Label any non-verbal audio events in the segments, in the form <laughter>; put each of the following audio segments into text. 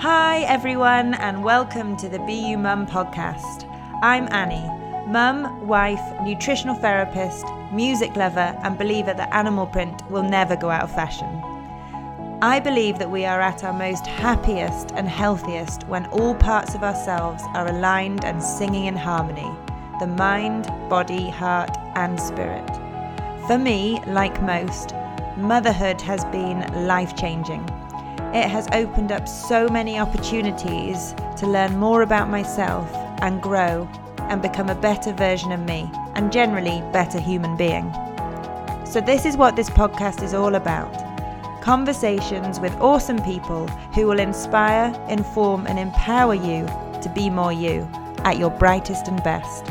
Hi, everyone, and welcome to the BU Mum podcast. I'm Annie, mum, wife, nutritional therapist, music lover, and believer that animal print will never go out of fashion. I believe that we are at our most happiest and healthiest when all parts of ourselves are aligned and singing in harmony the mind, body, heart, and spirit. For me, like most, motherhood has been life changing. It has opened up so many opportunities to learn more about myself and grow and become a better version of me and generally better human being. So, this is what this podcast is all about conversations with awesome people who will inspire, inform, and empower you to be more you at your brightest and best.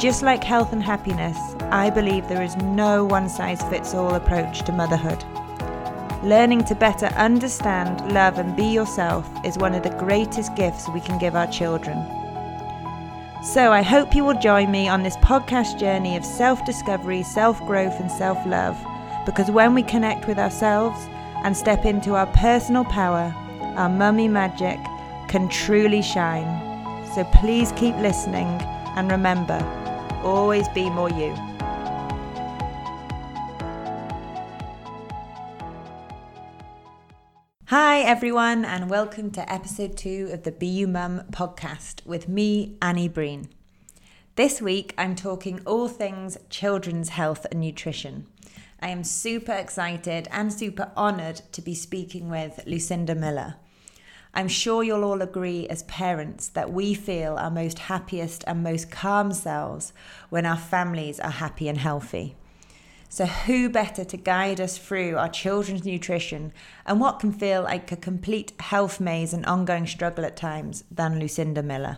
Just like health and happiness, I believe there is no one size fits all approach to motherhood. Learning to better understand, love, and be yourself is one of the greatest gifts we can give our children. So, I hope you will join me on this podcast journey of self discovery, self growth, and self love, because when we connect with ourselves and step into our personal power, our mummy magic can truly shine. So, please keep listening and remember always be more you. Hi, everyone, and welcome to episode two of the BU Mum podcast with me, Annie Breen. This week, I'm talking all things children's health and nutrition. I am super excited and super honoured to be speaking with Lucinda Miller. I'm sure you'll all agree as parents that we feel our most happiest and most calm selves when our families are happy and healthy. So, who better to guide us through our children's nutrition and what can feel like a complete health maze and ongoing struggle at times than Lucinda Miller?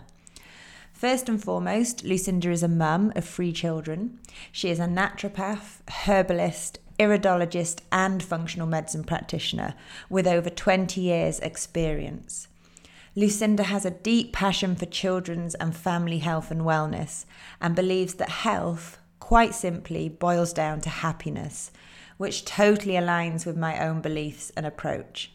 First and foremost, Lucinda is a mum of three children. She is a naturopath, herbalist, iridologist, and functional medicine practitioner with over 20 years' experience. Lucinda has a deep passion for children's and family health and wellness and believes that health, quite simply boils down to happiness, which totally aligns with my own beliefs and approach.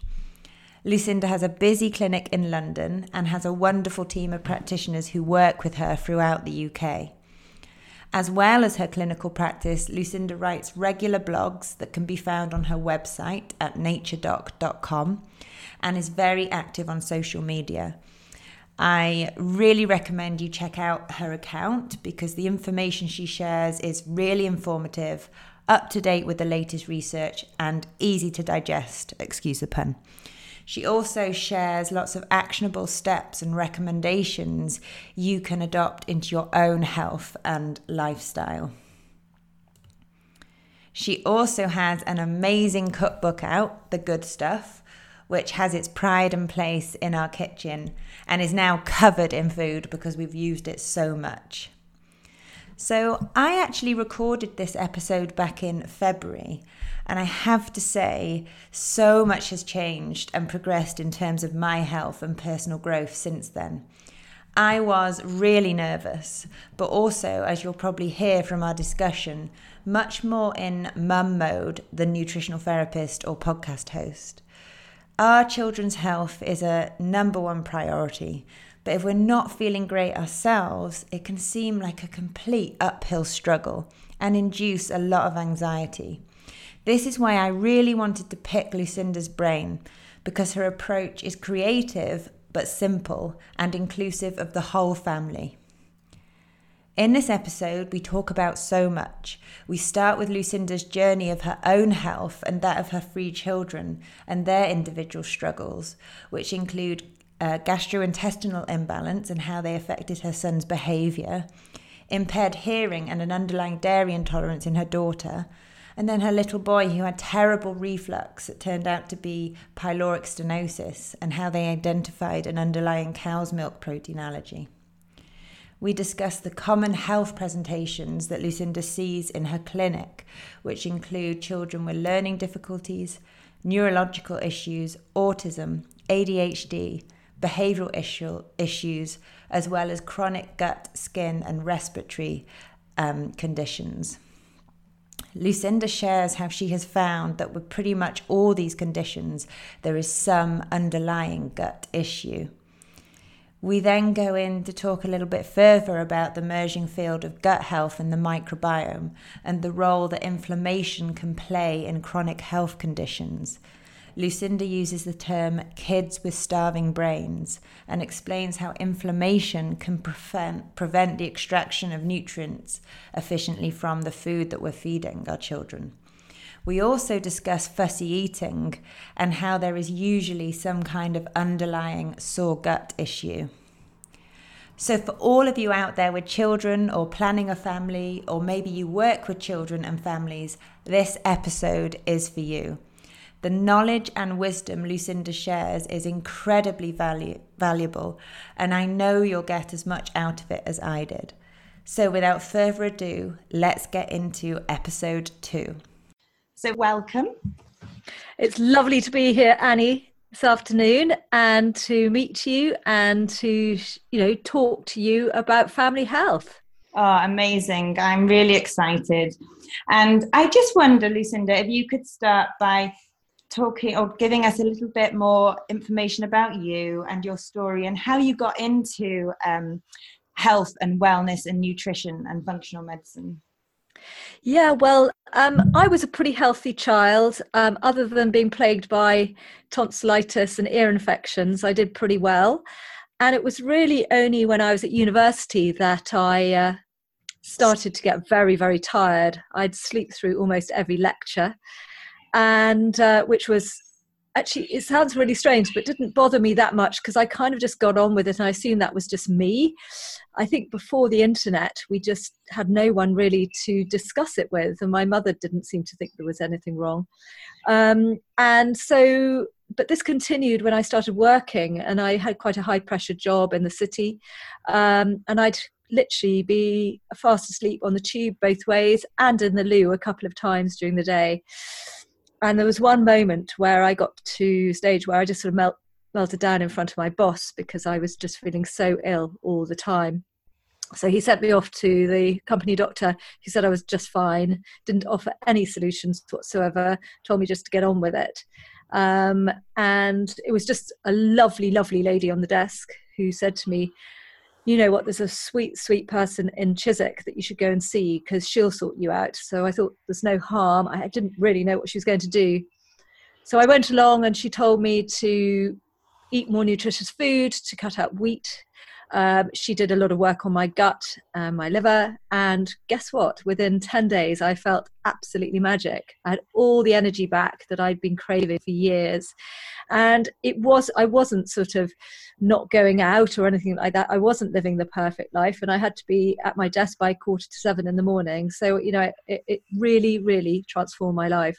Lucinda has a busy clinic in London and has a wonderful team of practitioners who work with her throughout the UK. As well as her clinical practice, Lucinda writes regular blogs that can be found on her website at naturedoc.com and is very active on social media. I really recommend you check out her account because the information she shares is really informative, up to date with the latest research, and easy to digest. Excuse the pun. She also shares lots of actionable steps and recommendations you can adopt into your own health and lifestyle. She also has an amazing cookbook out, The Good Stuff, which has its pride and place in our kitchen and is now covered in food because we've used it so much. So, I actually recorded this episode back in February, and I have to say, so much has changed and progressed in terms of my health and personal growth since then. I was really nervous, but also, as you'll probably hear from our discussion, much more in mum mode than nutritional therapist or podcast host. Our children's health is a number one priority, but if we're not feeling great ourselves, it can seem like a complete uphill struggle and induce a lot of anxiety. This is why I really wanted to pick Lucinda's brain because her approach is creative but simple and inclusive of the whole family. In this episode, we talk about so much. We start with Lucinda's journey of her own health and that of her three children and their individual struggles, which include uh, gastrointestinal imbalance and how they affected her son's behaviour, impaired hearing and an underlying dairy intolerance in her daughter, and then her little boy who had terrible reflux that turned out to be pyloric stenosis, and how they identified an underlying cow's milk protein allergy we discuss the common health presentations that Lucinda sees in her clinic, which include children with learning difficulties, neurological issues, autism, ADHD, behavioural issue, issues, as well as chronic gut, skin, and respiratory um, conditions. Lucinda shares how she has found that with pretty much all these conditions, there is some underlying gut issue. We then go in to talk a little bit further about the merging field of gut health and the microbiome and the role that inflammation can play in chronic health conditions. Lucinda uses the term kids with starving brains and explains how inflammation can prevent, prevent the extraction of nutrients efficiently from the food that we're feeding our children. We also discuss fussy eating and how there is usually some kind of underlying sore gut issue. So, for all of you out there with children or planning a family, or maybe you work with children and families, this episode is for you. The knowledge and wisdom Lucinda shares is incredibly valu- valuable, and I know you'll get as much out of it as I did. So, without further ado, let's get into episode two. So, welcome. It's lovely to be here, Annie, this afternoon, and to meet you and to you know talk to you about family health. Oh, amazing! I'm really excited, and I just wonder, Lucinda, if you could start by talking or giving us a little bit more information about you and your story and how you got into um, health and wellness and nutrition and functional medicine. Yeah, well, um, I was a pretty healthy child. Um, other than being plagued by tonsillitis and ear infections, I did pretty well. And it was really only when I was at university that I uh, started to get very, very tired. I'd sleep through almost every lecture and uh, which was actually it sounds really strange but didn't bother me that much because i kind of just got on with it and i assumed that was just me. I think before the internet we just had no one really to discuss it with and my mother didn't seem to think there was anything wrong. Um, and so but this continued when i started working and i had quite a high pressure job in the city. Um, and i'd literally be fast asleep on the tube both ways and in the loo a couple of times during the day and there was one moment where I got to stage where I just sort of melt, melted down in front of my boss because I was just feeling so ill all the time. So he sent me off to the company doctor. He said I was just fine, didn't offer any solutions whatsoever, told me just to get on with it. Um, and it was just a lovely, lovely lady on the desk who said to me, you know what, there's a sweet, sweet person in Chiswick that you should go and see because she'll sort you out. So I thought there's no harm. I didn't really know what she was going to do. So I went along and she told me to eat more nutritious food, to cut out wheat, um, she did a lot of work on my gut and my liver. And guess what? Within 10 days, I felt absolutely magic. I had all the energy back that I'd been craving for years. And it was, I wasn't sort of not going out or anything like that. I wasn't living the perfect life. And I had to be at my desk by quarter to seven in the morning. So, you know, it, it really, really transformed my life.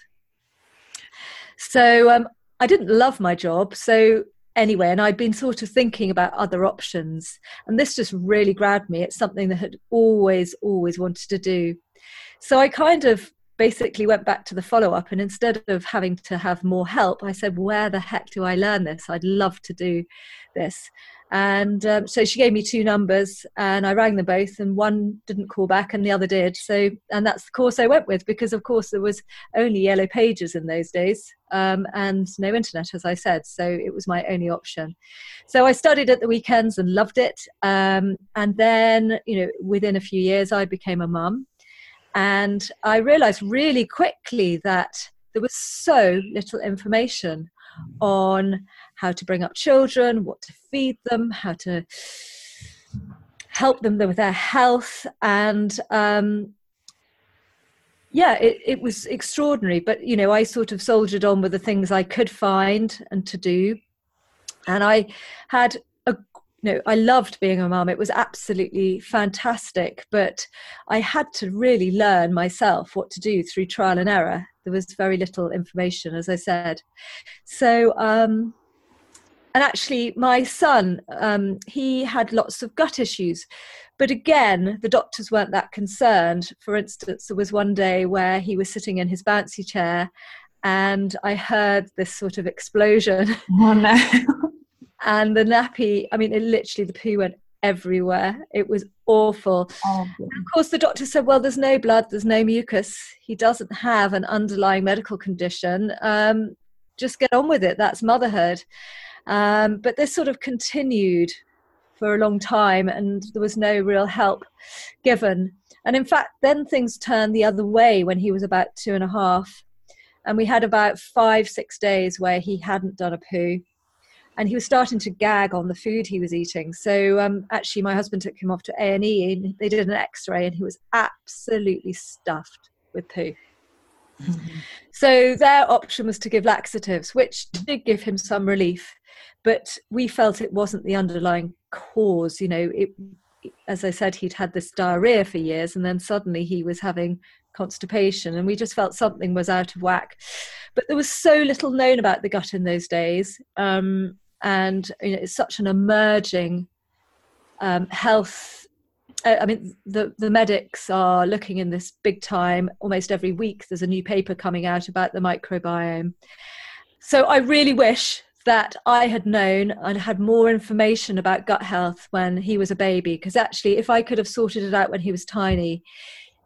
So, um, I didn't love my job. So anyway and i'd been sort of thinking about other options and this just really grabbed me. It's something that had always always wanted to do. So i kind of basically went back to the follow up and instead of having to have more help i said where the heck do i learn this? I'd love to do this and um, so she gave me two numbers and i rang them both and one didn't call back and the other did. So and that's the course i went with because of course there was only yellow pages in those days um, and no internet as i said so it was my only option. So i studied at the weekends and loved it um, and then you know within a few years i became a mum. And I realized really quickly that there was so little information on how to bring up children, what to feed them, how to help them with their health. And um, yeah, it, it was extraordinary. But, you know, I sort of soldiered on with the things I could find and to do. And I had know, I loved being a mum. It was absolutely fantastic, but I had to really learn myself what to do through trial and error. There was very little information, as I said. So, um, and actually, my son, um, he had lots of gut issues. But again, the doctors weren't that concerned. For instance, there was one day where he was sitting in his bouncy chair and I heard this sort of explosion. Oh no. <laughs> and the nappy i mean it literally the poo went everywhere. It was awful. Oh, of course, the doctor said, Well, there's no blood, there's no mucus. He doesn't have an underlying medical condition. Um, just get on with it. That's motherhood. Um, but this sort of continued for a long time, and there was no real help given. And in fact, then things turned the other way when he was about two and a half. And we had about five, six days where he hadn't done a poo and he was starting to gag on the food he was eating. So um, actually, my husband took him off to A and E, and they did an X-ray, and he was absolutely stuffed with poo. Mm-hmm. So their option was to give laxatives, which did give him some relief, but we felt it wasn't the underlying cause. You know, it, as I said, he'd had this diarrhea for years, and then suddenly he was having constipation, and we just felt something was out of whack. But there was so little known about the gut in those days. Um, and you know, it's such an emerging um, health. Uh, I mean, the the medics are looking in this big time. Almost every week, there's a new paper coming out about the microbiome. So I really wish that I had known and had more information about gut health when he was a baby. Because actually, if I could have sorted it out when he was tiny,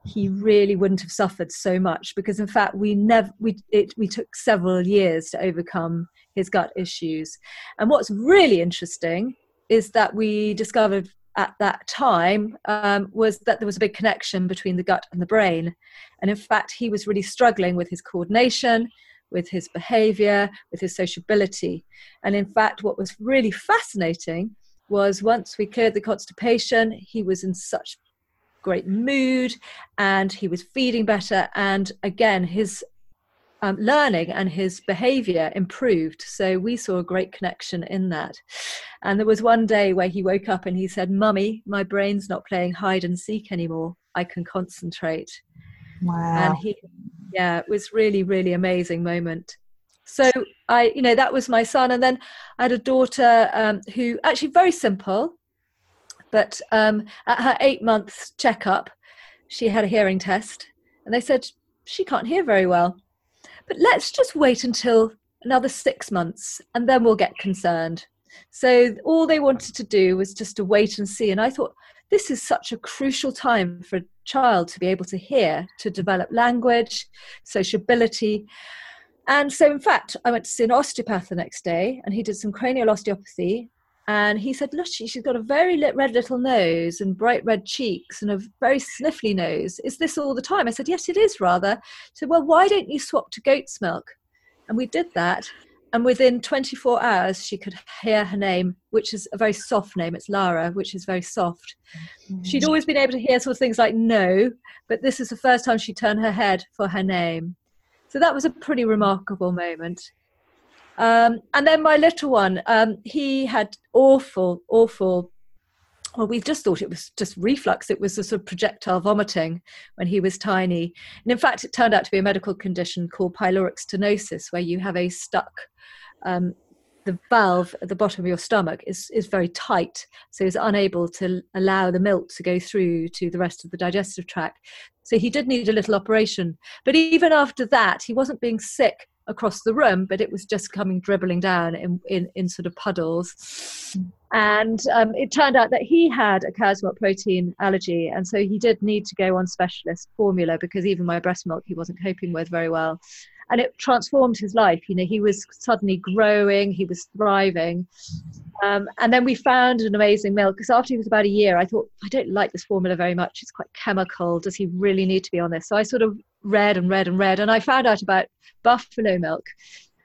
he really wouldn't have suffered so much. Because in fact, we never we it we took several years to overcome his gut issues. And what's really interesting is that we discovered at that time um, was that there was a big connection between the gut and the brain. And in fact, he was really struggling with his coordination, with his behavior, with his sociability. And in fact, what was really fascinating was once we cleared the constipation, he was in such great mood and he was feeding better. And again, his um, learning and his behavior improved. So we saw a great connection in that. And there was one day where he woke up and he said, Mummy, my brain's not playing hide and seek anymore. I can concentrate. Wow. And he, yeah, it was really, really amazing moment. So I, you know, that was my son. And then I had a daughter um, who actually very simple, but um, at her eight months checkup, she had a hearing test and they said she can't hear very well but let's just wait until another six months and then we'll get concerned. So all they wanted to do was just to wait and see. And I thought, this is such a crucial time for a child to be able to hear, to develop language, sociability. And so, in fact, I went to see an osteopath the next day and he did some cranial osteopathy. And he said, Look, she's got a very red little nose and bright red cheeks and a very sniffly nose. Is this all the time? I said, Yes, it is rather. He said, Well, why don't you swap to goat's milk? And we did that. And within 24 hours, she could hear her name, which is a very soft name. It's Lara, which is very soft. Mm-hmm. She'd always been able to hear sort of things like no, but this is the first time she turned her head for her name. So that was a pretty remarkable moment. Um, and then my little one, um, he had awful, awful. Well, we just thought it was just reflux. It was a sort of projectile vomiting when he was tiny. And in fact, it turned out to be a medical condition called pyloric stenosis, where you have a stuck um, the valve at the bottom of your stomach is, is very tight, so he's unable to allow the milk to go through to the rest of the digestive tract. So he did need a little operation. But even after that, he wasn't being sick across the room, but it was just coming dribbling down in, in, in sort of puddles. And um, it turned out that he had a cow's milk protein allergy, and so he did need to go on specialist formula because even my breast milk he wasn't coping with very well. And it transformed his life. You know, he was suddenly growing, he was thriving. Um, and then we found an amazing milk because after he was about a year, I thought, I don't like this formula very much. It's quite chemical. Does he really need to be on this? So I sort of read and read and read. And I found out about buffalo milk.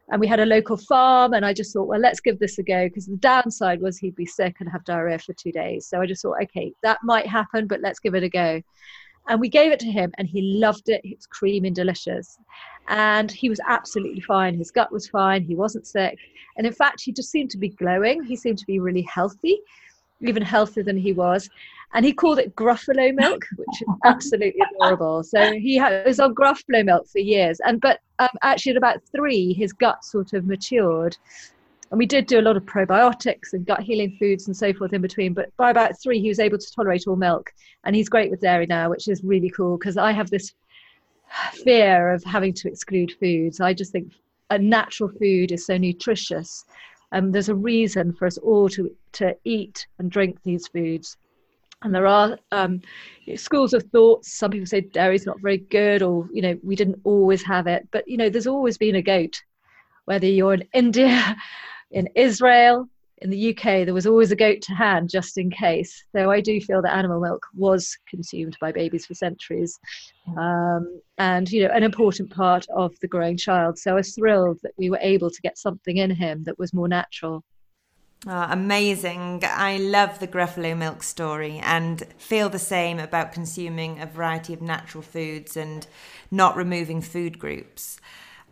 And we had a local farm, and I just thought, well, let's give this a go because the downside was he'd be sick and have diarrhea for two days. So I just thought, okay, that might happen, but let's give it a go. And we gave it to him, and he loved it. It's creamy and delicious. And he was absolutely fine. His gut was fine. He wasn't sick. And in fact, he just seemed to be glowing. He seemed to be really healthy, even healthier than he was and he called it Gruffalo milk, which is absolutely adorable. So he was on Gruffalo milk for years, and but um, actually at about three, his gut sort of matured, and we did do a lot of probiotics and gut healing foods and so forth in between. But by about three, he was able to tolerate all milk, and he's great with dairy now, which is really cool because I have this fear of having to exclude foods. I just think a natural food is so nutritious Um, there's a reason for us all to, to eat and drink these foods. And there are um, schools of thought. Some people say dairy's not very good, or you know, we didn't always have it. But you know, there's always been a goat, whether you're in <laughs> India, in Israel, in the UK, there was always a goat to hand just in case. So I do feel that animal milk was consumed by babies for centuries, um, and you know, an important part of the growing child. So I was thrilled that we were able to get something in him that was more natural. Oh, amazing. I love the Gruffalo milk story and feel the same about consuming a variety of natural foods and not removing food groups.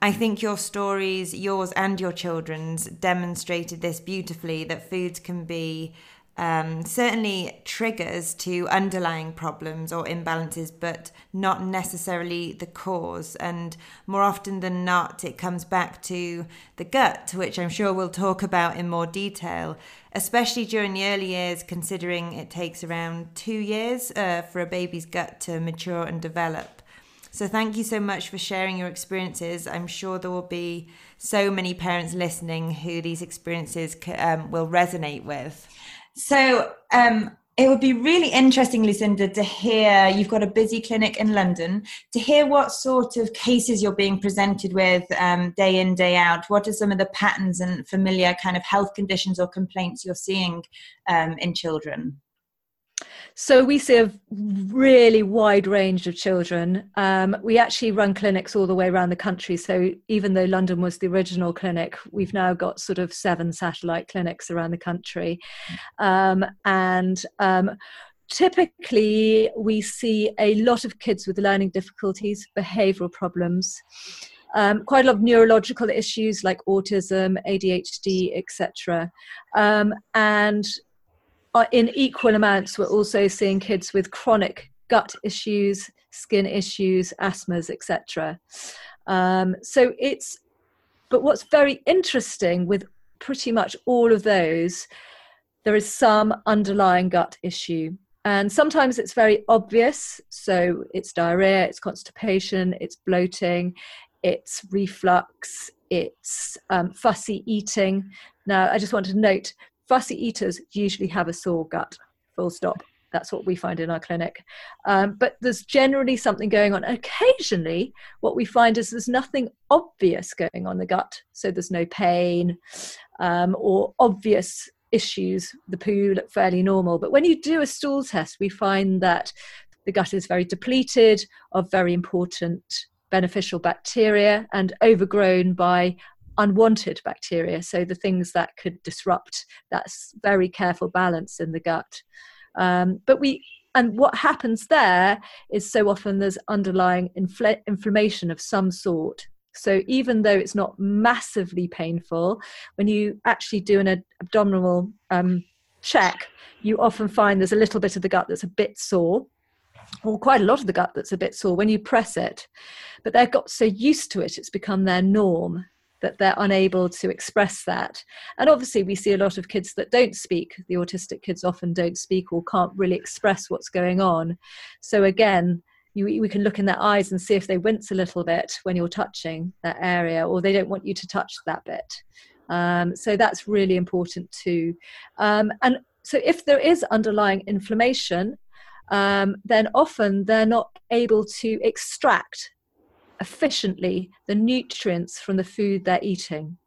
I think your stories, yours and your children's, demonstrated this beautifully that foods can be um, certainly triggers to underlying problems or imbalances, but not necessarily the cause. And more often than not, it comes back to the gut, which I'm sure we'll talk about in more detail, especially during the early years, considering it takes around two years uh, for a baby's gut to mature and develop. So, thank you so much for sharing your experiences. I'm sure there will be so many parents listening who these experiences um, will resonate with. So um, it would be really interesting, Lucinda, to hear you've got a busy clinic in London, to hear what sort of cases you're being presented with um, day in, day out. What are some of the patterns and familiar kind of health conditions or complaints you're seeing um, in children? So we see a really wide range of children. Um, we actually run clinics all the way around the country. So even though London was the original clinic, we've now got sort of seven satellite clinics around the country. Um, and um, typically, we see a lot of kids with learning difficulties, behavioral problems. Um, quite a lot of neurological issues like autism, ADHD, etc. Um, and in equal amounts, we're also seeing kids with chronic gut issues, skin issues, asthmas, etc. Um, so it's, but what's very interesting with pretty much all of those, there is some underlying gut issue. And sometimes it's very obvious. So it's diarrhea, it's constipation, it's bloating, it's reflux, it's um, fussy eating. Now, I just want to note fussy eaters usually have a sore gut, full stop. That's what we find in our clinic. Um, but there's generally something going on. Occasionally, what we find is there's nothing obvious going on the gut. So there's no pain um, or obvious issues. The poo look fairly normal. But when you do a stool test, we find that the gut is very depleted of very important beneficial bacteria and overgrown by unwanted bacteria, so the things that could disrupt that very careful balance in the gut. Um, but we and what happens there is so often there's underlying infl- inflammation of some sort. So even though it's not massively painful, when you actually do an ad- abdominal um, check, you often find there's a little bit of the gut that's a bit sore or quite a lot of the gut that's a bit sore when you press it. But they've got so used to it, it's become their norm that they're unable to express that. And obviously, we see a lot of kids that don't speak. The autistic kids often don't speak or can't really express what's going on. So, again, you, we can look in their eyes and see if they wince a little bit when you're touching that area, or they don't want you to touch that bit. Um, so, that's really important too. Um, and so, if there is underlying inflammation, um, then often they're not able to extract efficiently the nutrients from the food they're eating.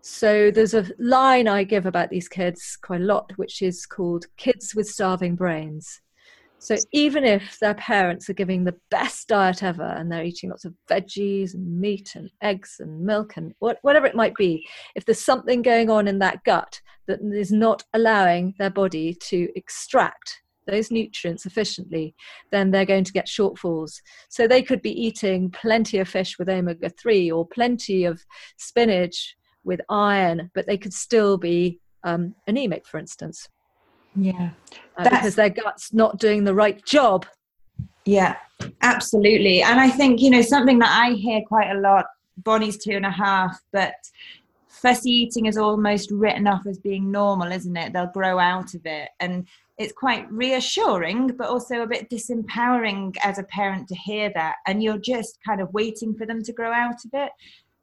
So there's a line I give about these kids quite a lot, which is called Kids with Starving Brains. So even if their parents are giving the best diet ever and they're eating lots of veggies and meat and eggs and milk and whatever it might be, if there's something going on in that gut that is not allowing their body to extract those nutrients efficiently, then they're going to get shortfalls. So they could be eating plenty of fish with omega 3 or plenty of spinach with iron, but they could still be um, anemic, for instance. Yeah. Uh, because their gut's not doing the right job. Yeah, absolutely. And I think, you know, something that I hear quite a lot Bonnie's two and a half, but fussy eating is almost written off as being normal, isn't it? They'll grow out of it. And it's quite reassuring, but also a bit disempowering as a parent to hear that. And you're just kind of waiting for them to grow out of it.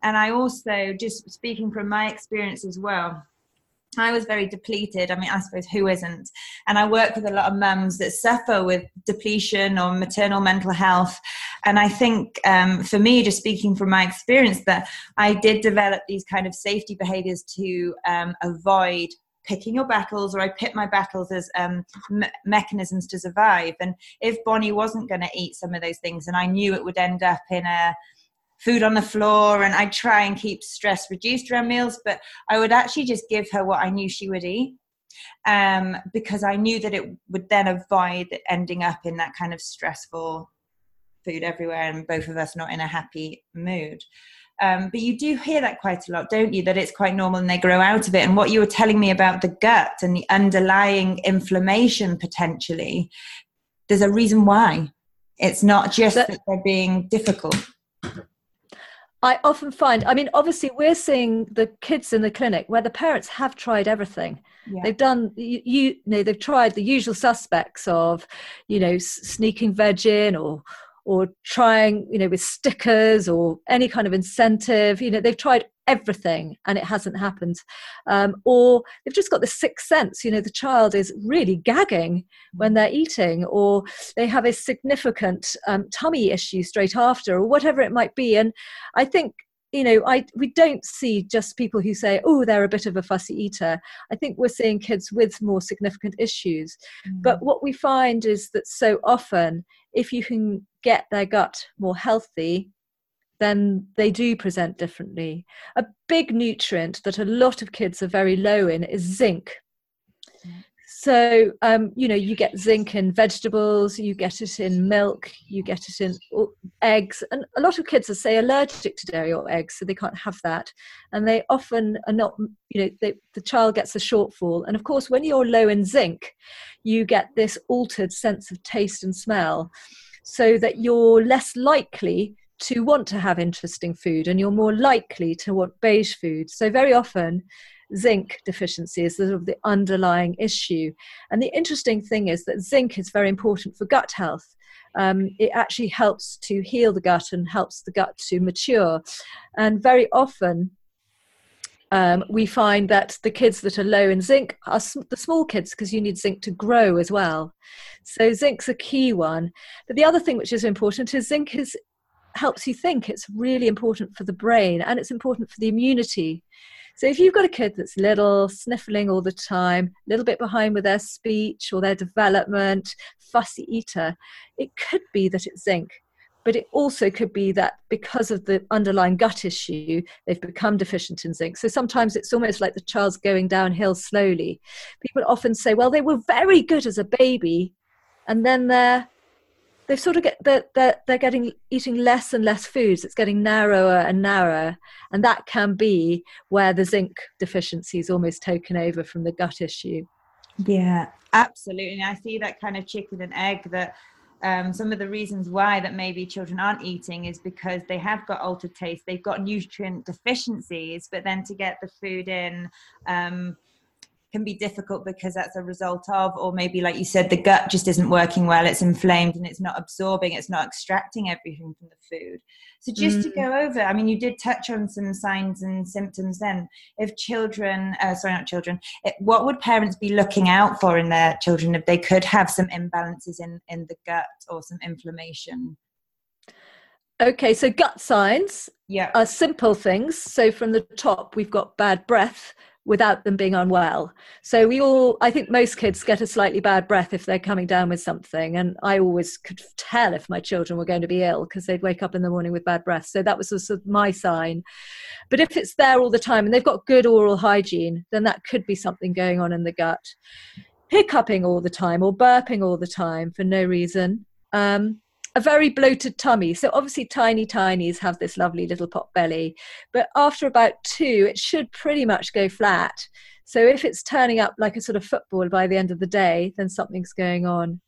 And I also, just speaking from my experience as well, I was very depleted. I mean, I suppose who isn't? And I work with a lot of mums that suffer with depletion or maternal mental health. And I think um, for me, just speaking from my experience, that I did develop these kind of safety behaviors to um, avoid picking your battles or I pick my battles as um, me- mechanisms to survive. And if Bonnie wasn't going to eat some of those things and I knew it would end up in a food on the floor and I'd try and keep stress reduced around meals, but I would actually just give her what I knew she would eat um, because I knew that it would then avoid ending up in that kind of stressful food everywhere and both of us not in a happy mood. Um, but you do hear that quite a lot, don't you? That it's quite normal and they grow out of it. And what you were telling me about the gut and the underlying inflammation potentially, there's a reason why. It's not just that, that they're being difficult. I often find, I mean, obviously, we're seeing the kids in the clinic where the parents have tried everything. Yeah. They've done, you, you, know, they've tried the usual suspects of, you know, sneaking veg in or or trying, you know, with stickers or any kind of incentive. You know, they've tried everything and it hasn't happened. Um, or they've just got the sixth sense, you know, the child is really gagging when they're eating, or they have a significant um, tummy issue straight after, or whatever it might be. And I think you know i we don't see just people who say oh they're a bit of a fussy eater i think we're seeing kids with more significant issues mm. but what we find is that so often if you can get their gut more healthy then they do present differently. A big nutrient that a lot of kids are very low in is zinc. So, um, you know, you get zinc in vegetables, you get it in milk, you get it in eggs. And a lot of kids are, say, allergic to dairy or eggs, so they can't have that. And they often are not, you know, they, the child gets a shortfall. And of course, when you're low in zinc, you get this altered sense of taste and smell, so that you're less likely to want to have interesting food and you're more likely to want beige food. So, very often, zinc deficiency is sort of the underlying issue. And the interesting thing is that zinc is very important for gut health. Um, it actually helps to heal the gut and helps the gut to mature. And very often, um, we find that the kids that are low in zinc are sm- the small kids because you need zinc to grow as well. So zinc's a key one. But the other thing which is important is zinc is helps you think. It's really important for the brain and it's important for the immunity. So if you've got a kid that's little, sniffling all the time, a little bit behind with their speech or their development, fussy eater, it could be that it's zinc. But it also could be that because of the underlying gut issue, they've become deficient in zinc. So sometimes it's almost like the child's going downhill slowly. People often say, well, they were very good as a baby, and then they're they sort of get they're, they're, they're getting eating less and less foods it's getting narrower and narrower and that can be where the zinc deficiency is almost taken over from the gut issue yeah absolutely i see that kind of chicken and egg that um, some of the reasons why that maybe children aren't eating is because they have got altered taste they've got nutrient deficiencies but then to get the food in um, can be difficult because that's a result of, or maybe like you said, the gut just isn't working well, it's inflamed and it's not absorbing, it's not extracting everything from the food. So, just mm. to go over, I mean, you did touch on some signs and symptoms then. If children, uh, sorry, not children, it, what would parents be looking out for in their children if they could have some imbalances in, in the gut or some inflammation? Okay, so gut signs yeah. are simple things. So from the top, we've got bad breath, without them being unwell. So we all, I think most kids get a slightly bad breath if they're coming down with something. And I always could tell if my children were going to be ill because they'd wake up in the morning with bad breath. So that was sort of my sign. But if it's there all the time and they've got good oral hygiene, then that could be something going on in the gut. Hiccuping all the time or burping all the time for no reason. Um, a very bloated tummy. So obviously tiny tinies have this lovely little pot belly, but after about two, it should pretty much go flat. So if it's turning up like a sort of football by the end of the day, then something's going on.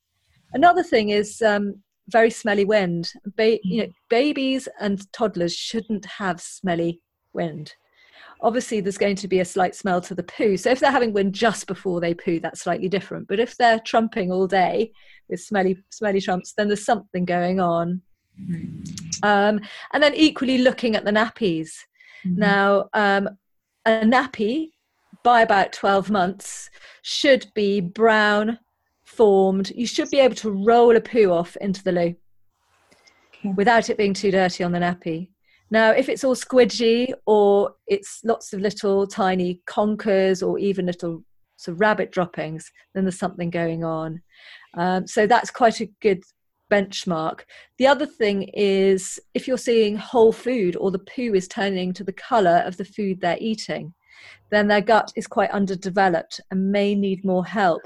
Another thing is um, very smelly wind. Ba- you know, babies and toddlers shouldn't have smelly wind obviously there's going to be a slight smell to the poo. So if they're having wind just before they poo, that's slightly different. But if they're trumping all day with smelly smelly trumps, then there's something going on. Um, and then equally looking at the nappies. Mm-hmm. Now, um, a nappy by about 12 months should be brown formed you should be able to roll a poo off into the loo okay. without it being too dirty on the nappy now if it's all squidgy or it's lots of little tiny conkers or even little sort of rabbit droppings then there's something going on um, so that's quite a good benchmark. The other thing is if you're seeing whole food or the poo is turning to the colour of the food they're eating, then their gut is quite underdeveloped and may need more help.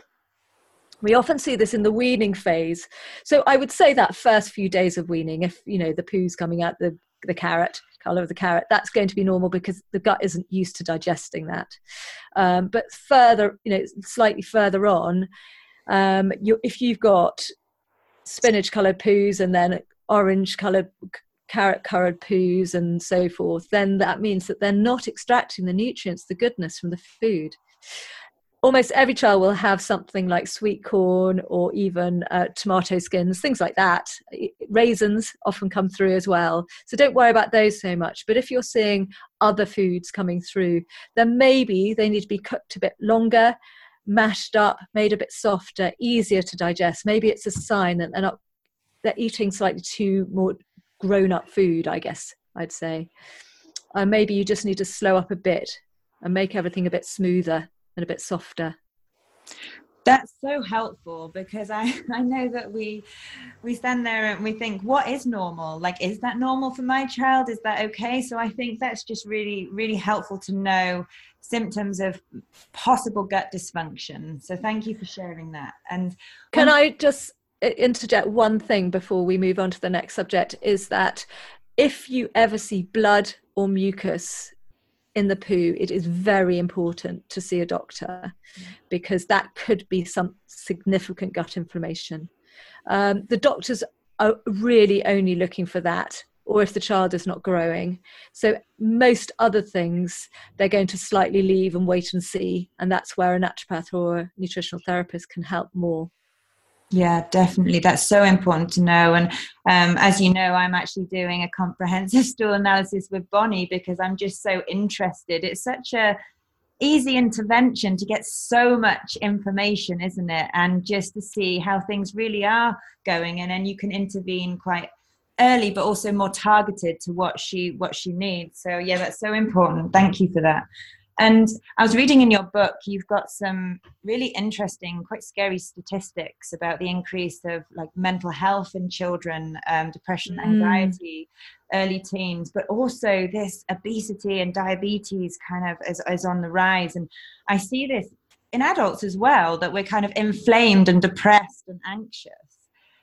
We often see this in the weaning phase. So I would say that first few days of weaning, if you know the poo's coming out the, the carrot, colour of the carrot, that's going to be normal because the gut isn't used to digesting that. Um, but further, you know, slightly further on, um, you, if you've got spinach coloured poos and then orange coloured carrot coloured poos and so forth, then that means that they're not extracting the nutrients, the goodness from the food. Almost every child will have something like sweet corn or even uh, tomato skins, things like that. Raisins often come through as well. So don't worry about those so much. But if you're seeing other foods coming through, then maybe they need to be cooked a bit longer mashed up, made a bit softer, easier to digest. Maybe it's a sign that they're not they're eating slightly too more grown up food, I guess I'd say. Uh, maybe you just need to slow up a bit and make everything a bit smoother and a bit softer. That's so helpful because I, <laughs> I know that we we stand there and we think, what is normal? Like, is that normal for my child? Is that okay? So I think that's just really, really helpful to know symptoms of possible gut dysfunction. So thank you for sharing that. And can I just uh, interject one thing before we move on to the next subject? Is that if you ever see blood or mucus in the poo, it is very important to see a doctor because that could be some significant gut inflammation. Um, the doctors are really only looking for that or if the child is not growing. So, most other things they're going to slightly leave and wait and see. And that's where a naturopath or a nutritional therapist can help more. Yeah, definitely. That's so important to know. And um, as you know, I'm actually doing a comprehensive <laughs> stool analysis with Bonnie because I'm just so interested. It's such a easy intervention to get so much information, isn't it? And just to see how things really are going, and then you can intervene quite early but also more targeted to what she what she needs so yeah that's so important thank you for that and i was reading in your book you've got some really interesting quite scary statistics about the increase of like mental health in children um, depression mm. anxiety early teens but also this obesity and diabetes kind of is, is on the rise. And i see this in adults as well that we're kind of inflamed and depressed and anxious.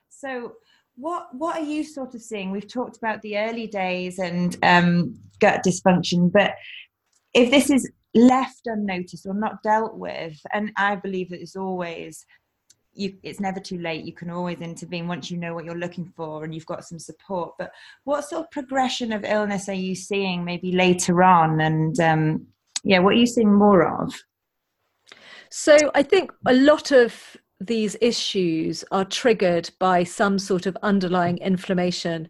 So what what are you sort of seeing? We've talked about the early days and um, gut dysfunction but if this is left unnoticed or not dealt with. And i believe that it's always you it's never too late. You can always intervene once you know what you're looking for and you've got some support. But what sort of progression of illness are you seeing maybe later on? And um, yeah what are you seeing more of? So i think a lot of these issues are triggered by some sort of underlying inflammation.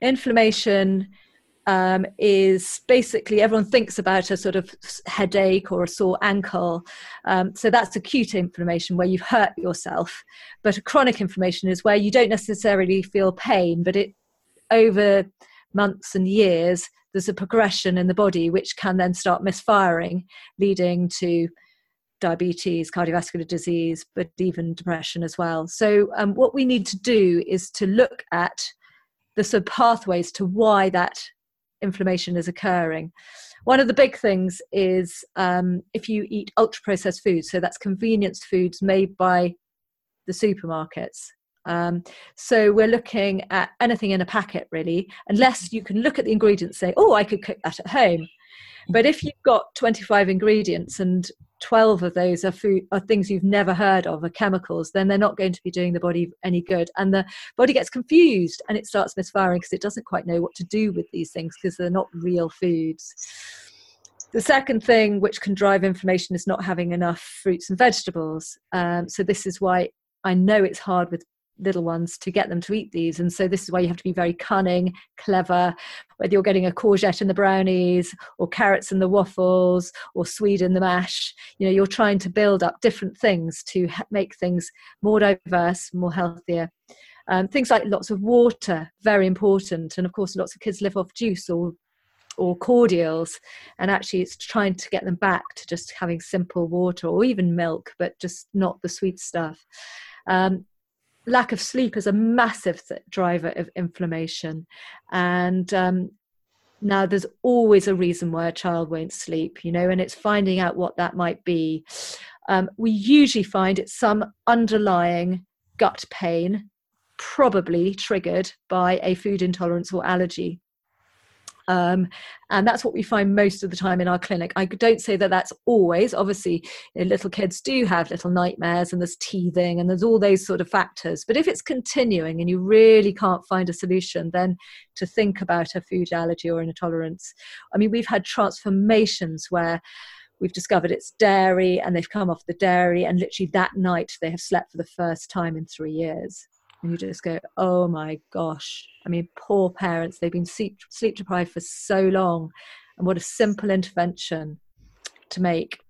Inflammation um, is basically everyone thinks about a sort of headache or a sore ankle. Um, so that's acute inflammation where you've hurt yourself. But a chronic inflammation is where you don't necessarily feel pain, but it over months and years there's a progression in the body which can then start misfiring, leading to diabetes, cardiovascular disease, but even depression as well. So, um, what we need to do is to look at the sort of pathways to why that inflammation is occurring. One of the big things is um, if you eat ultra processed foods, so that's convenience foods made by the supermarkets. Um, so we're looking at anything in a packet, really, unless you can look at the ingredients say, oh, I could cook that at home. But if you've got 25 ingredients and 12 of those are food are things you've never heard of are chemicals then they're not going to be doing the body any good. And the body gets confused and it starts misfiring because it doesn't quite know what to do with these things because they're not real foods. The second thing which can drive inflammation is not having enough fruits and vegetables. Um, so this is why i know it's hard with little ones to get them to eat these. And so this is why you have to be very cunning, clever, whether you're getting a courgette in the brownies or carrots in the waffles or swede in the mash. You know, you're trying to build up different things to make things more diverse, more healthier. Um, things like lots of water, very important. And of course, lots of kids live off juice or or cordials and actually it's trying to get them back to just having simple water or even milk but just not the sweet stuff um, lack of sleep is a massive driver of inflammation. And um, now there's always a reason why a child won't sleep you know and it's finding out what that might be. Um, we usually find it's some underlying gut pain probably triggered by a food intolerance or allergy um, and that's what we find most of the time in our clinic. I don't say that that's always. Obviously, you know, little kids do have little nightmares and there's teething and there's all those sort of factors. But if it's continuing and you really can't find a solution, then to think about a food allergy or an intolerance. I mean, we've had transformations where we've discovered it's dairy and they've come off the dairy and literally that night they have slept for the first time in three years and you just go, oh my gosh. I mean, poor parents, they've been sleep, sleep deprived for so long. And what a simple intervention to make.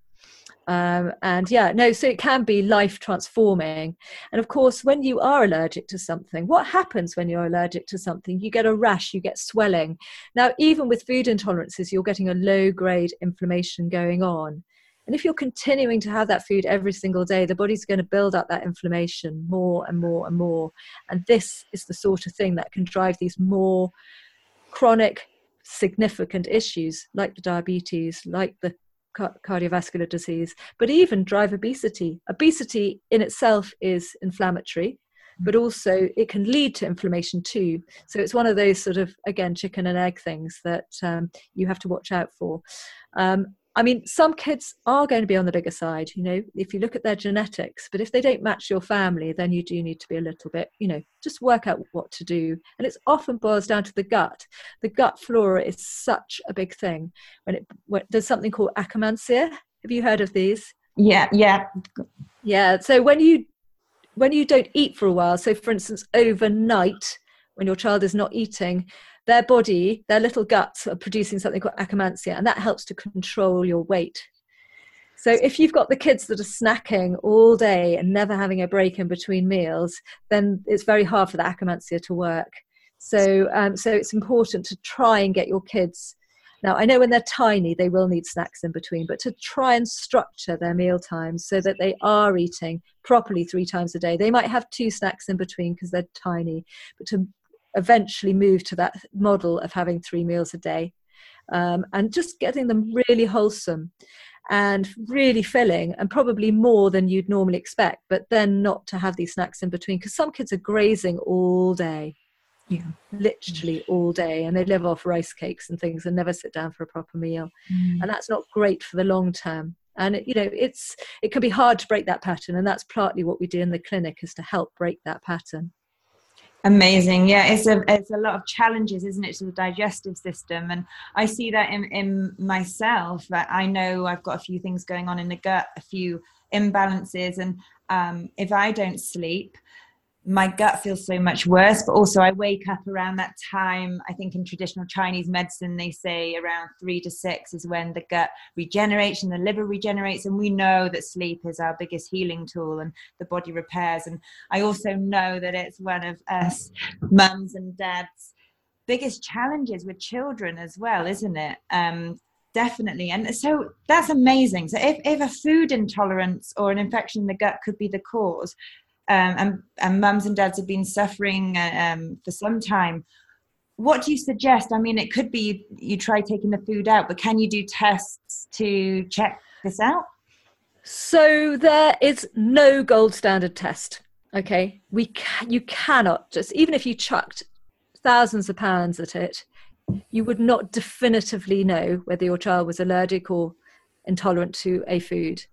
Um, and yeah, no, so it can be life transforming. And of course, when you are allergic to something, what happens when you're allergic to something? You get a rash, you get swelling. Now, even with food intolerances, you're getting a low grade inflammation going on. And if you're continuing to have that food every single day, the body's going to build up that inflammation more and more and more. And this is the sort of thing that can drive these more chronic, significant issues like the diabetes, like the cardiovascular disease, but even drive obesity. Obesity in itself is inflammatory, but also it can lead to inflammation too. So it's one of those sort of, again, chicken and egg things that um, you have to watch out for. Um, I mean, some kids are going to be on the bigger side, you know, if you look at their genetics, but if they don't match your family, then you do need to be a little bit, you know, just work out what to do. And it's often boils down to the gut. The gut flora is such a big thing. When it when, there's something called akkermansia. Have you heard of these? Yeah, yeah. Yeah. So when you when you don't eat for a while, so for instance, overnight, when your child is not eating, their body, their little guts are producing something called akkermansia, and that helps to control your weight. So if you've got the kids that are snacking all day and never having a break in between meals, then it's very hard for the akkermansia to work. So, um, so it's important to try and get your kids. Now, I know when they're tiny, they will need snacks in between, but to try and structure their meal times so that they are eating properly three times a day. They might have two snacks in between because they're tiny, but to eventually move to that model of having three meals a day. Um, and just getting them really wholesome and really filling and probably more than you'd normally expect but then not to have these snacks in between because some kids are grazing all day. Yeah. Literally all day and they live off rice cakes and things and never sit down for a proper meal. Mm. and that's not great for the long term. And it, you know it's it can be hard to break that pattern and that's partly what we do in the clinic is to help break that pattern Amazing. Yeah, it's a it's a lot of challenges, isn't it, to the digestive system? And I see that in, in myself. That I know I've got a few things going on in the gut, a few imbalances, and um, if I don't sleep, my gut feels so much worse but also i wake up around that time i think in traditional chinese medicine they say around three to six is when the gut regenerates and the liver regenerates and we know that sleep is our biggest healing tool and the body repairs. And i also know that it's one of us mums and dads biggest challenges with children as well isn't it? Um, definitely. And so that's amazing. So if, if a food intolerance or an infection in the gut could be the cause um, and, and mums and dads have been suffering uh, um, for some time. What do you suggest? I mean, it could be you try taking the food out, but can you do tests to check this out? So there is no gold standard test. Okay, we you cannot just even if you chucked thousands of pounds at it, you would not definitively know whether your child was allergic or intolerant to a food.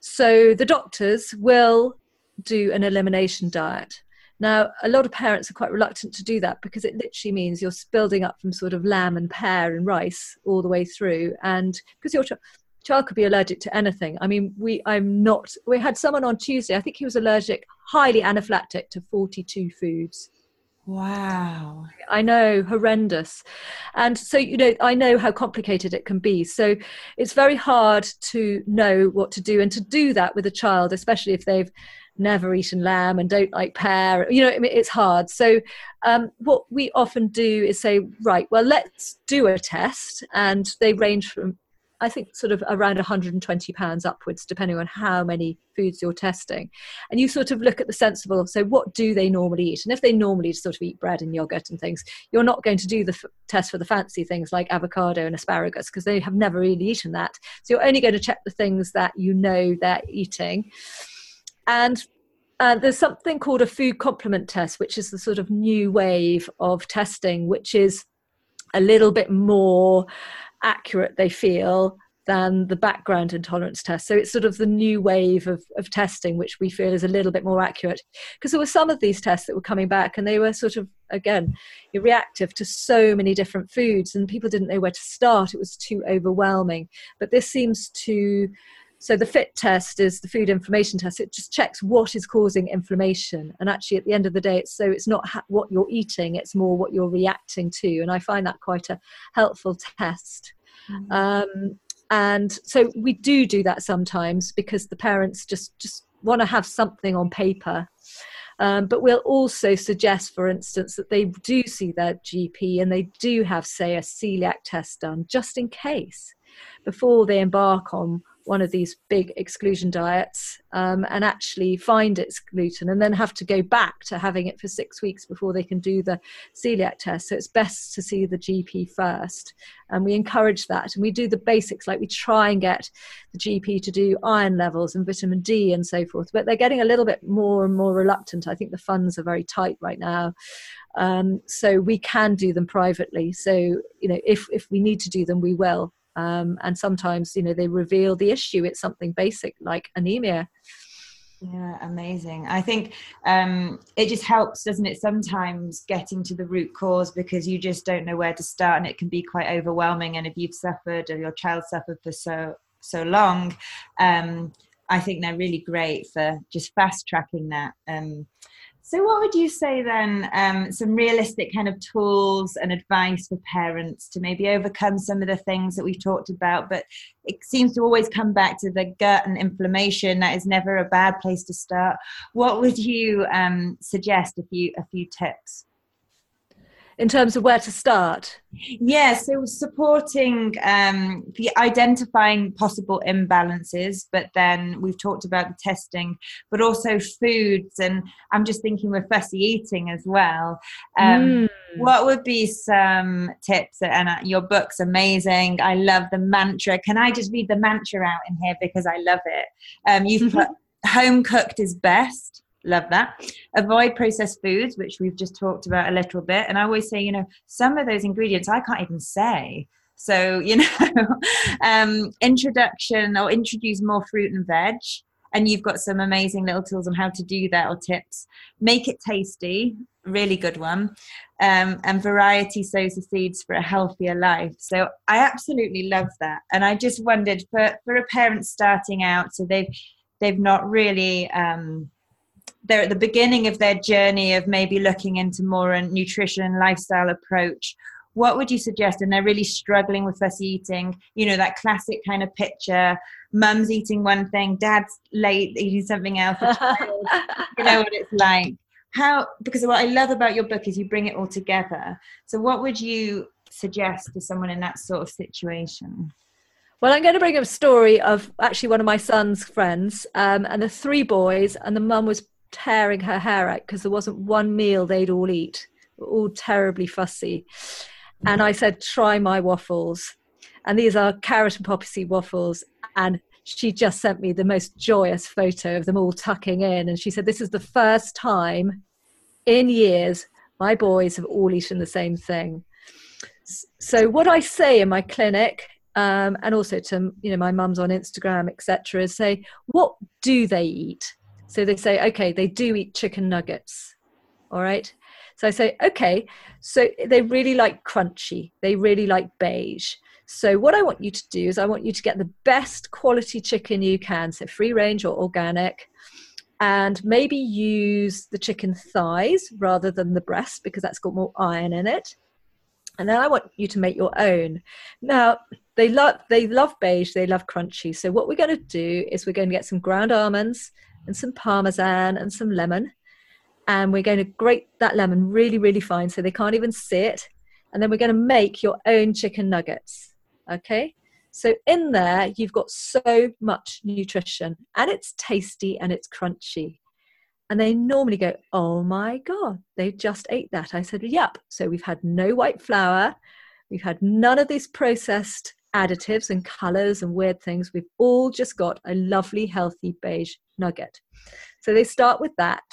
So the doctors will do an elimination diet. Now, a lot of parents are quite reluctant to do that because it literally means you're building up from sort of lamb and pear and rice all the way through. And because you're, child could be allergic to anything. I mean, we I'm not. We had someone on Tuesday. I think he was allergic, highly anaphylactic to 42 foods. Wow. I know, horrendous. And so, you know, I know how complicated it can be. So it's very hard to know what to do and to do that with a child, especially if they've never eaten lamb and don't like pear. You know, it's hard. So um, what we often do is say, right, well, let's do a test. And they range from I think sort of around 120 pounds upwards, depending on how many foods you're testing. And you sort of look at the sensible. So, what do they normally eat? And if they normally sort of eat bread and yogurt and things, you're not going to do the f- test for the fancy things like avocado and asparagus because they have never really eaten that. So, you're only going to check the things that you know they're eating. And uh, there's something called a food complement test, which is the sort of new wave of testing, which is a little bit more accurate they feel than the background intolerance test. So it's sort of the new wave of, of testing, which we feel is a little bit more accurate. Because there were some of these tests that were coming back and they were sort of, again, reactive to so many different foods and people didn't know where to start. It was too overwhelming. But this seems to so the fit test is the food inflammation test. It just checks what is causing inflammation. And actually at the end of the day it's so it's not ha- what you're eating it's more what you're reacting to. And i find that quite a helpful test. Mm-hmm. um, and so we do do that sometimes because the parents just just want to have something on paper. Um, but we'll also suggest, for instance, that they do see their GP and they do have, say, a celiac test done just in case before they embark on one of these big exclusion diets um, and actually find it's gluten and then have to go back to having it for six weeks before they can do the celiac test. So it's best to see the GP first. And we encourage that. And we do the basics, like we try and get the GP to do iron levels and vitamin D and so forth. But they're getting a little bit more and more reluctant. I think the funds are very tight right now. Um, so we can do them privately. So, you know, if, if we need to do them, we will um, and sometimes you know they reveal the issue it's something basic like anemia. Yeah amazing. I think um, it just helps doesn't it sometimes getting to the root cause because you just don't know where to start and it can be quite overwhelming. And if you've suffered or your child suffered for so so long um, i think they're really great for just fast tracking that. Um, so, what would you say then? Um, some realistic kind of tools and advice for parents to maybe overcome some of the things that we've talked about, but it seems to always come back to the gut and inflammation. That is never a bad place to start. What would you um, suggest? A few a few tips in terms of where to start? Yeah, so supporting um, the identifying possible imbalances, but then we've talked about the testing, but also foods, and I'm just thinking with fussy eating as well. Um, mm. What would be some tips? And uh, your book's amazing. I love the mantra. Can I just read the mantra out in here because I love it? Um, you've put home cooked is best Love that. Avoid processed foods, which we've just talked about a little bit. And I always say, you know, some of those ingredients I can't even say. So, <laughs> you know, um, introduction or introduce more fruit and veg. And you've got some amazing little tools on how to do that or tips. Make it tasty, really good one. Um, and variety sows the seeds for a healthier life. So I absolutely love that. And I just wondered for, for a parent starting out, so they've they've not really um, they're at the beginning of their journey of maybe looking into more a nutrition lifestyle approach what would you suggest? And they're really struggling with fussy eating you know that classic kind of picture mum's eating one thing dad's late eating something else <laughs> you know what it's like. How because what i love about your book is you bring it all together. So what would you suggest to someone in that sort of situation? Well, I'm going to bring up a story of actually one of my son's friends, um, and the three boys, and the mum was tearing her hair out because there wasn't one meal they'd all eat. all terribly fussy. And I said, try my waffles. And these are carrot and poppy seed waffles. And she just sent me the most joyous photo of them all tucking in. And she said, This is the first time in years my boys have all eaten the same thing. So, what I say in my clinic, um, and also to you know my mum's on Instagram, etc., is say, What do they eat? So they say, okay, they do eat chicken nuggets. All right. So I say, okay, so they really like crunchy, they really like beige. So, what I want you to do is, I want you to get the best quality chicken you can, so free range or organic, and maybe use the chicken thighs rather than the breast because that's got more iron in it. And then I want you to make your own. Now, they love they love beige, they love crunchy. So what we're going to do is we're going to get some ground almonds and some parmesan and some lemon and we're going to grate that lemon really, really fine so they can't even see it. And then we're going to make your own chicken nuggets. Okay? So in there, you've got so much nutrition and it's tasty and it's crunchy. And they normally go, Oh my God, they just ate that. I said, Yep. So we've had no white flour, we've had none of these processed additives and colors and weird things. We've all just got a lovely, healthy beige nugget. So they start with that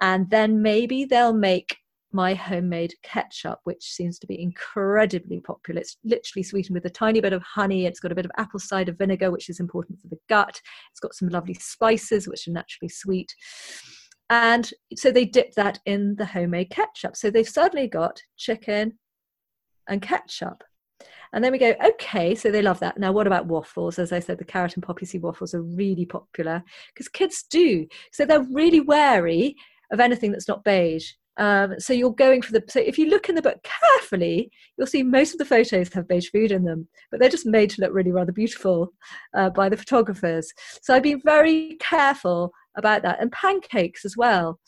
and then maybe they'll make my homemade ketchup, which seems to be incredibly popular. It's literally sweetened with a tiny bit of honey. It's got a bit of apple cider vinegar, which is important for the gut. It's got some lovely spices, which are naturally sweet. And so they dip that in the homemade ketchup. So they've suddenly got chicken and ketchup. And then we go, okay, so they love that. Now, what about waffles? As I said, the carrot and poppy seed waffles are really popular because kids do. So they're really wary of anything that's not beige. Um, so you're going for the. So if you look in the book carefully, you'll see most of the photos have beige food in them, but they're just made to look really rather beautiful uh, by the photographers. So I've been very careful about that, and pancakes as well.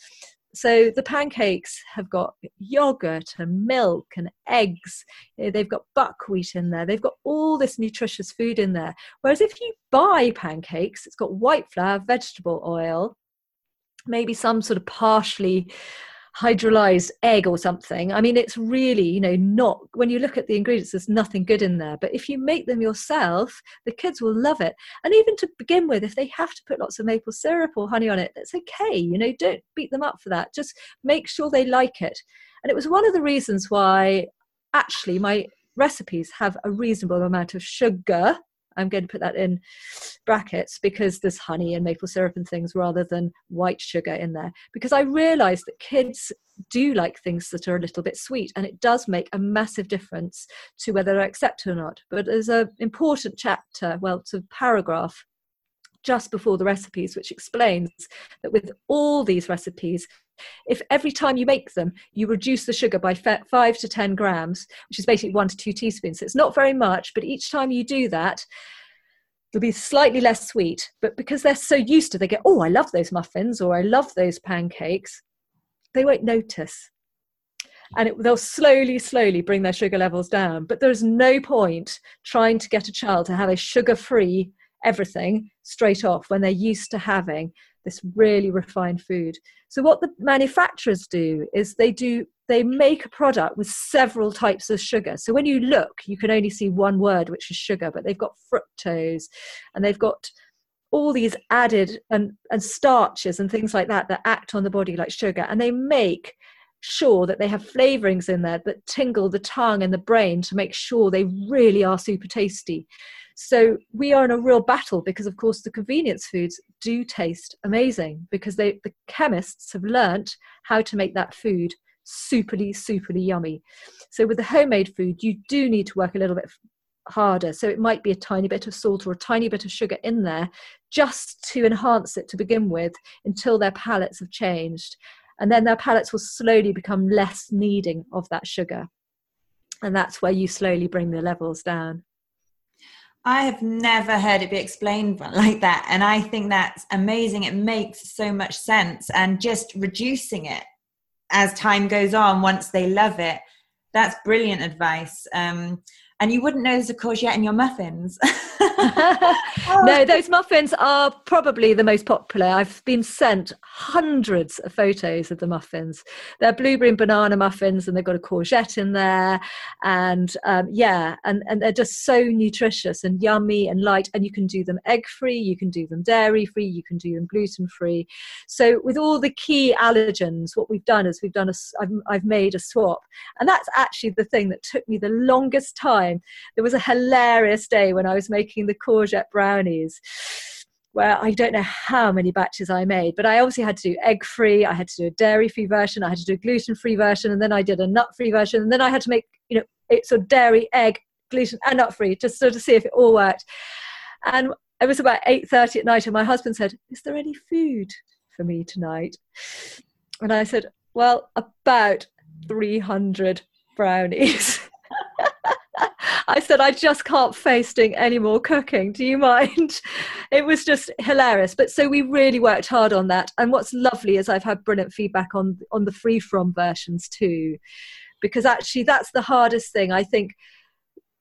So the pancakes have got yogurt and milk and eggs. Eh, they've got buckwheat in there. They've got all this nutritious food in there. Whereas if you buy pancakes, it's got white flour, vegetable oil, maybe some sort of partially hydrolyzed egg or something. I mean, it's really, you know, not when you look at the ingredients, there's nothing good in there. But if you make them yourself, the kids will love it. And even to begin with, if they have to put lots of maple syrup or honey on it, that's okay. You know, don't beat them up for that. Just make sure they like it. And it was one of the reasons why actually my recipes have a reasonable amount of sugar I'm going to put that in brackets because there's honey and maple syrup and things rather than white sugar in there. Because I realize that kids do like things that are a little bit sweet and it does make a massive difference to whether they accept it or not. But there's an important chapter, well, it's a paragraph just before the recipes, which explains that with all these recipes, if every time you make them, you reduce the sugar by five to 10 grams, which is basically one to two teaspoons, so it's not very much, but each time you do that, they'll be slightly less sweet. But because they're so used to, they go, oh, I love those muffins or I love those pancakes, they won't notice. And it, they'll slowly, slowly bring their sugar levels down. But there's no point trying to get a child to have a sugar free everything straight off when they're used to having this really refined food. So what the manufacturers do is they do they make a product with several types of sugar. So when you look, you can only see one word, which is sugar, but they've got fructose and they've got all these added and, and starches and things like that that act on the body like sugar. And they make sure that they have flavorings in there that tingle the tongue and the brain to make sure they really are super tasty. So we are in a real battle because, of course, the convenience foods do taste amazing because they, the chemists have learnt how to make that food superly, superly yummy. So with the homemade food, you do need to work a little bit harder. So it might be a tiny bit of salt or a tiny bit of sugar in there just to enhance it to begin with until their palates have changed. And then their palates will slowly become less needing of that sugar. And that's where you slowly bring the levels down. I have never heard it be explained <laughs> like that. And I think that's amazing. It makes so much sense. And just reducing it as time goes on, once they love it, that's brilliant advice. Um, and you wouldn't know there's a courgette in your muffins. <laughs> <laughs> no, those muffins are probably the most popular. I've been sent hundreds of photos of the muffins. They're blueberry and banana muffins, and they've got a courgette in there. And um, yeah, and, and they're just so nutritious and yummy and light. And you can do them egg free, you can do them dairy free, you can do them gluten free. So, with all the key allergens, what we've done is we've done a, I've, I've made a swap. And that's actually the thing that took me the longest time time. There was a hilarious day when I was making the courgette brownies where I don't know how many batches I made, but I obviously had to do egg free, I had to do a dairy free version, I had to do a gluten free version, and then I did a nut free version, and then I had to make, you know, it's a dairy, egg, gluten and nut free, just sort of see if it all worked. And it was about 8.30 at night and my husband said, is there any food for me tonight? And I said, well, about 300 brownies. <laughs> I said, I just can't face doing any more cooking. Do you mind? <laughs> It was just hilarious. But so we really worked hard on that. And what's lovely is I've had brilliant feedback on on the free from versions too, because actually that's the hardest thing. I think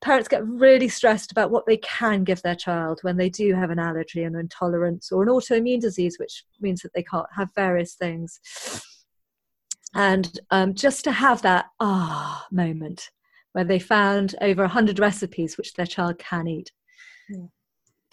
parents get really stressed about what they can give their child when they do have an allergy, an intolerance, or an autoimmune disease, which means that they can't have various things. And um, just to have that ah moment where they found over 100 recipes which their child can eat.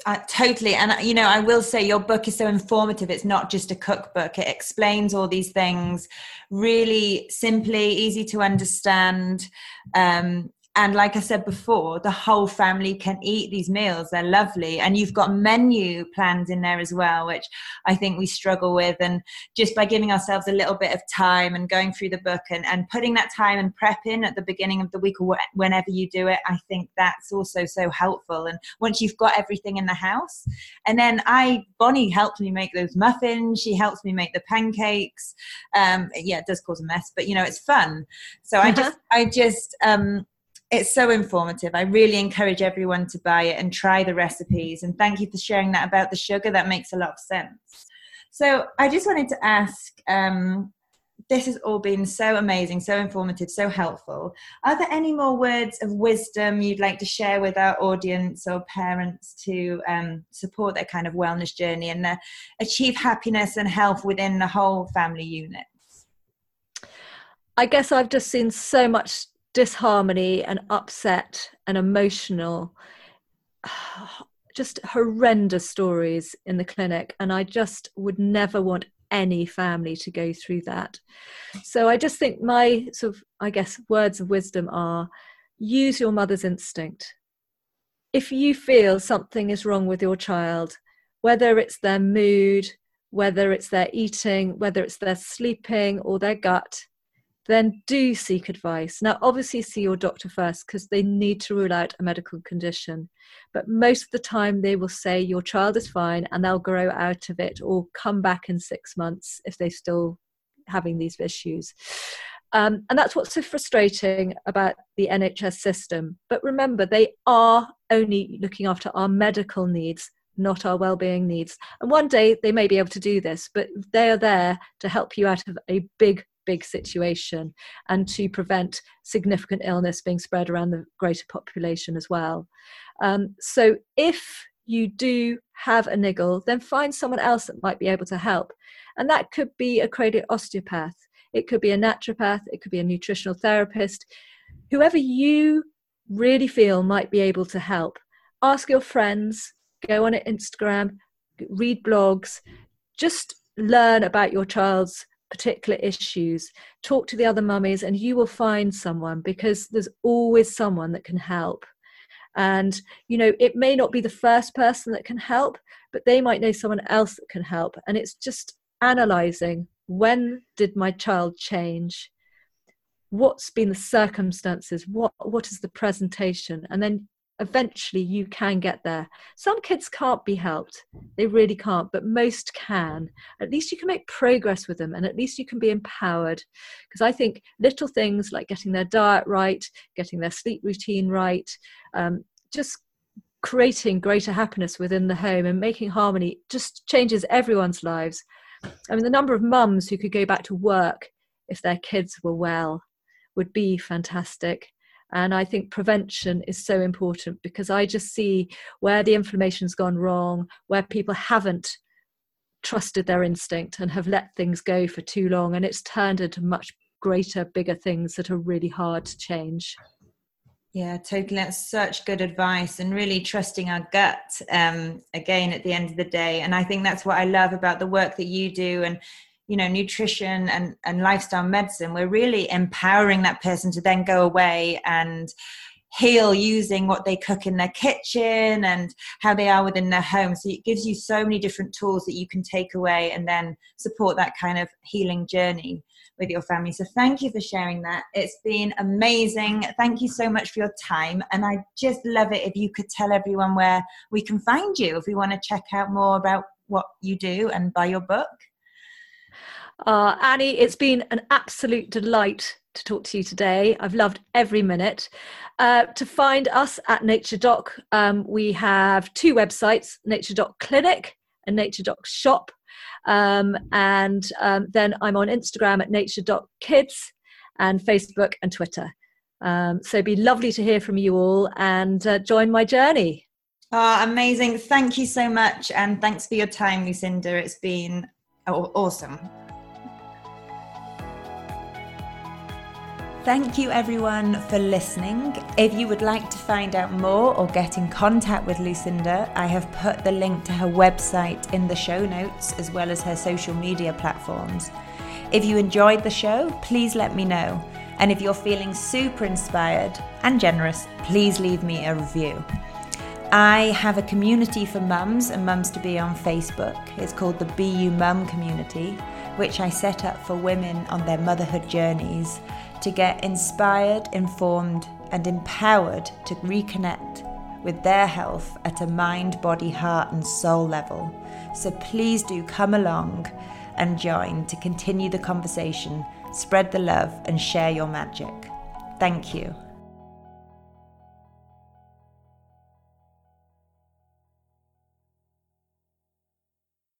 Uh, totally. And, you know, I will say your book is so informative. It's not just a cookbook, it explains all these things really simply, easy to understand. Um, and like i said before the whole family can eat these meals. They're lovely. And you've got menu plans in there as well which i think we struggle with. And just by giving ourselves a little bit of time and going through the book and, and putting that time and prep in at the beginning of the week or whenever you do it i think that's also so helpful. And once you've got everything in the house and then i bonnie helps me make those muffins. She helps me make the pancakes. Um yeah it does cause a mess but you know it's fun. So i just i just um it's so informative. I really encourage everyone to buy it and try the recipes. And thank you for sharing that about the sugar. That makes a lot of sense. So I just wanted to ask um, this has all been so amazing, so informative, so helpful. Are there any more words of wisdom you'd like to share with our audience or parents to um, support their kind of wellness journey and uh, achieve happiness and health within the whole family unit? I guess I've just seen so much disharmony and upset and emotional <sighs> just horrendous stories in the clinic. And i just would never want any family to go through that. So i just think my sort of i guess words of wisdom are use your mother's instinct. If you feel something is wrong with your child whether it's their mood whether it's their eating whether it's their sleeping or their gut then do seek advice. Now, obviously, see your doctor first because they need to rule out a medical condition. But most of the time, they will say your child is fine and they'll grow out of it or come back in six months if they're still having these issues. Um, and that's what's so frustrating about the NHS system. But remember, they are only looking after our medical needs, not our well-being needs. And one day they may be able to do this, but they are there to help you out of a big big situation and to prevent significant illness being spread around the greater population as well. Um, so if you do have a niggle, then find someone else that might be able to help. And that could be a cranial osteopath, it could be a naturopath, it could be a nutritional therapist, whoever you really feel might be able to help. Ask your friends, go on Instagram, read blogs, just learn about your child's particular issues talk to the other mummies and you will find someone because there's always someone that can help. And you know it may not be the first person that can help but they might know someone else that can help. And it's just analyzing when did my child change? What's been the circumstances? What what is the presentation? And then eventually you can get there. Some kids can't be helped, they really can't, but most can. At least you can make progress with them and at least you can be empowered. Because I think little things like getting their diet right, getting their sleep routine right, um, just creating greater happiness within the home and making harmony just changes everyone's lives. I mean, the number of mums who could go back to work if their kids were well would be fantastic. And I think prevention is so important because I just see where the inflammation's gone wrong, where people haven't trusted their instinct and have let things go for too long, and it's turned into much greater, bigger things that are really hard to change. Yeah, totally. That's such good advice and really trusting our gut um, again at the end of the day. And I think that's what I love about the work that you do. And you know nutrition and and lifestyle medicine we're really empowering that person to then go away and heal using what they cook in their kitchen and how they are within their home. So it gives you so many different tools that you can take away and then support that kind of healing journey with your family. So thank you for sharing that. It's been amazing. Thank you so much for your time. And I just love it if you could tell everyone where we can find you if we want to check out more about what you do and buy your book. Uh, Annie, it's been an absolute delight to talk to you today. I've loved every minute. Uh, to find us at Nature Doc, um, we have two websites Nature Doc Clinic and Nature Doc Shop. Um, and um, then I'm on Instagram at Nature Doc Kids and Facebook and Twitter. Um, so be lovely to hear from you all and uh, join my journey. Oh, amazing. Thank you so much. And thanks for your time, Lucinda. It's been awesome. Thank you everyone for listening. If you would like to find out more or get in contact with Lucinda, I have put the link to her website in the show notes as well as her social media platforms. If you enjoyed the show, please let me know. And if you're feeling super inspired and generous, please leave me a review. I have a community for mums and mums to be on Facebook. It's called the BU Mum Community, which I set up for women on their motherhood journeys to get inspired, informed, and empowered to reconnect with their health at a mind, body, heart, and soul level. So please do come along and join to continue the conversation, spread the love, and share your magic. Thank you.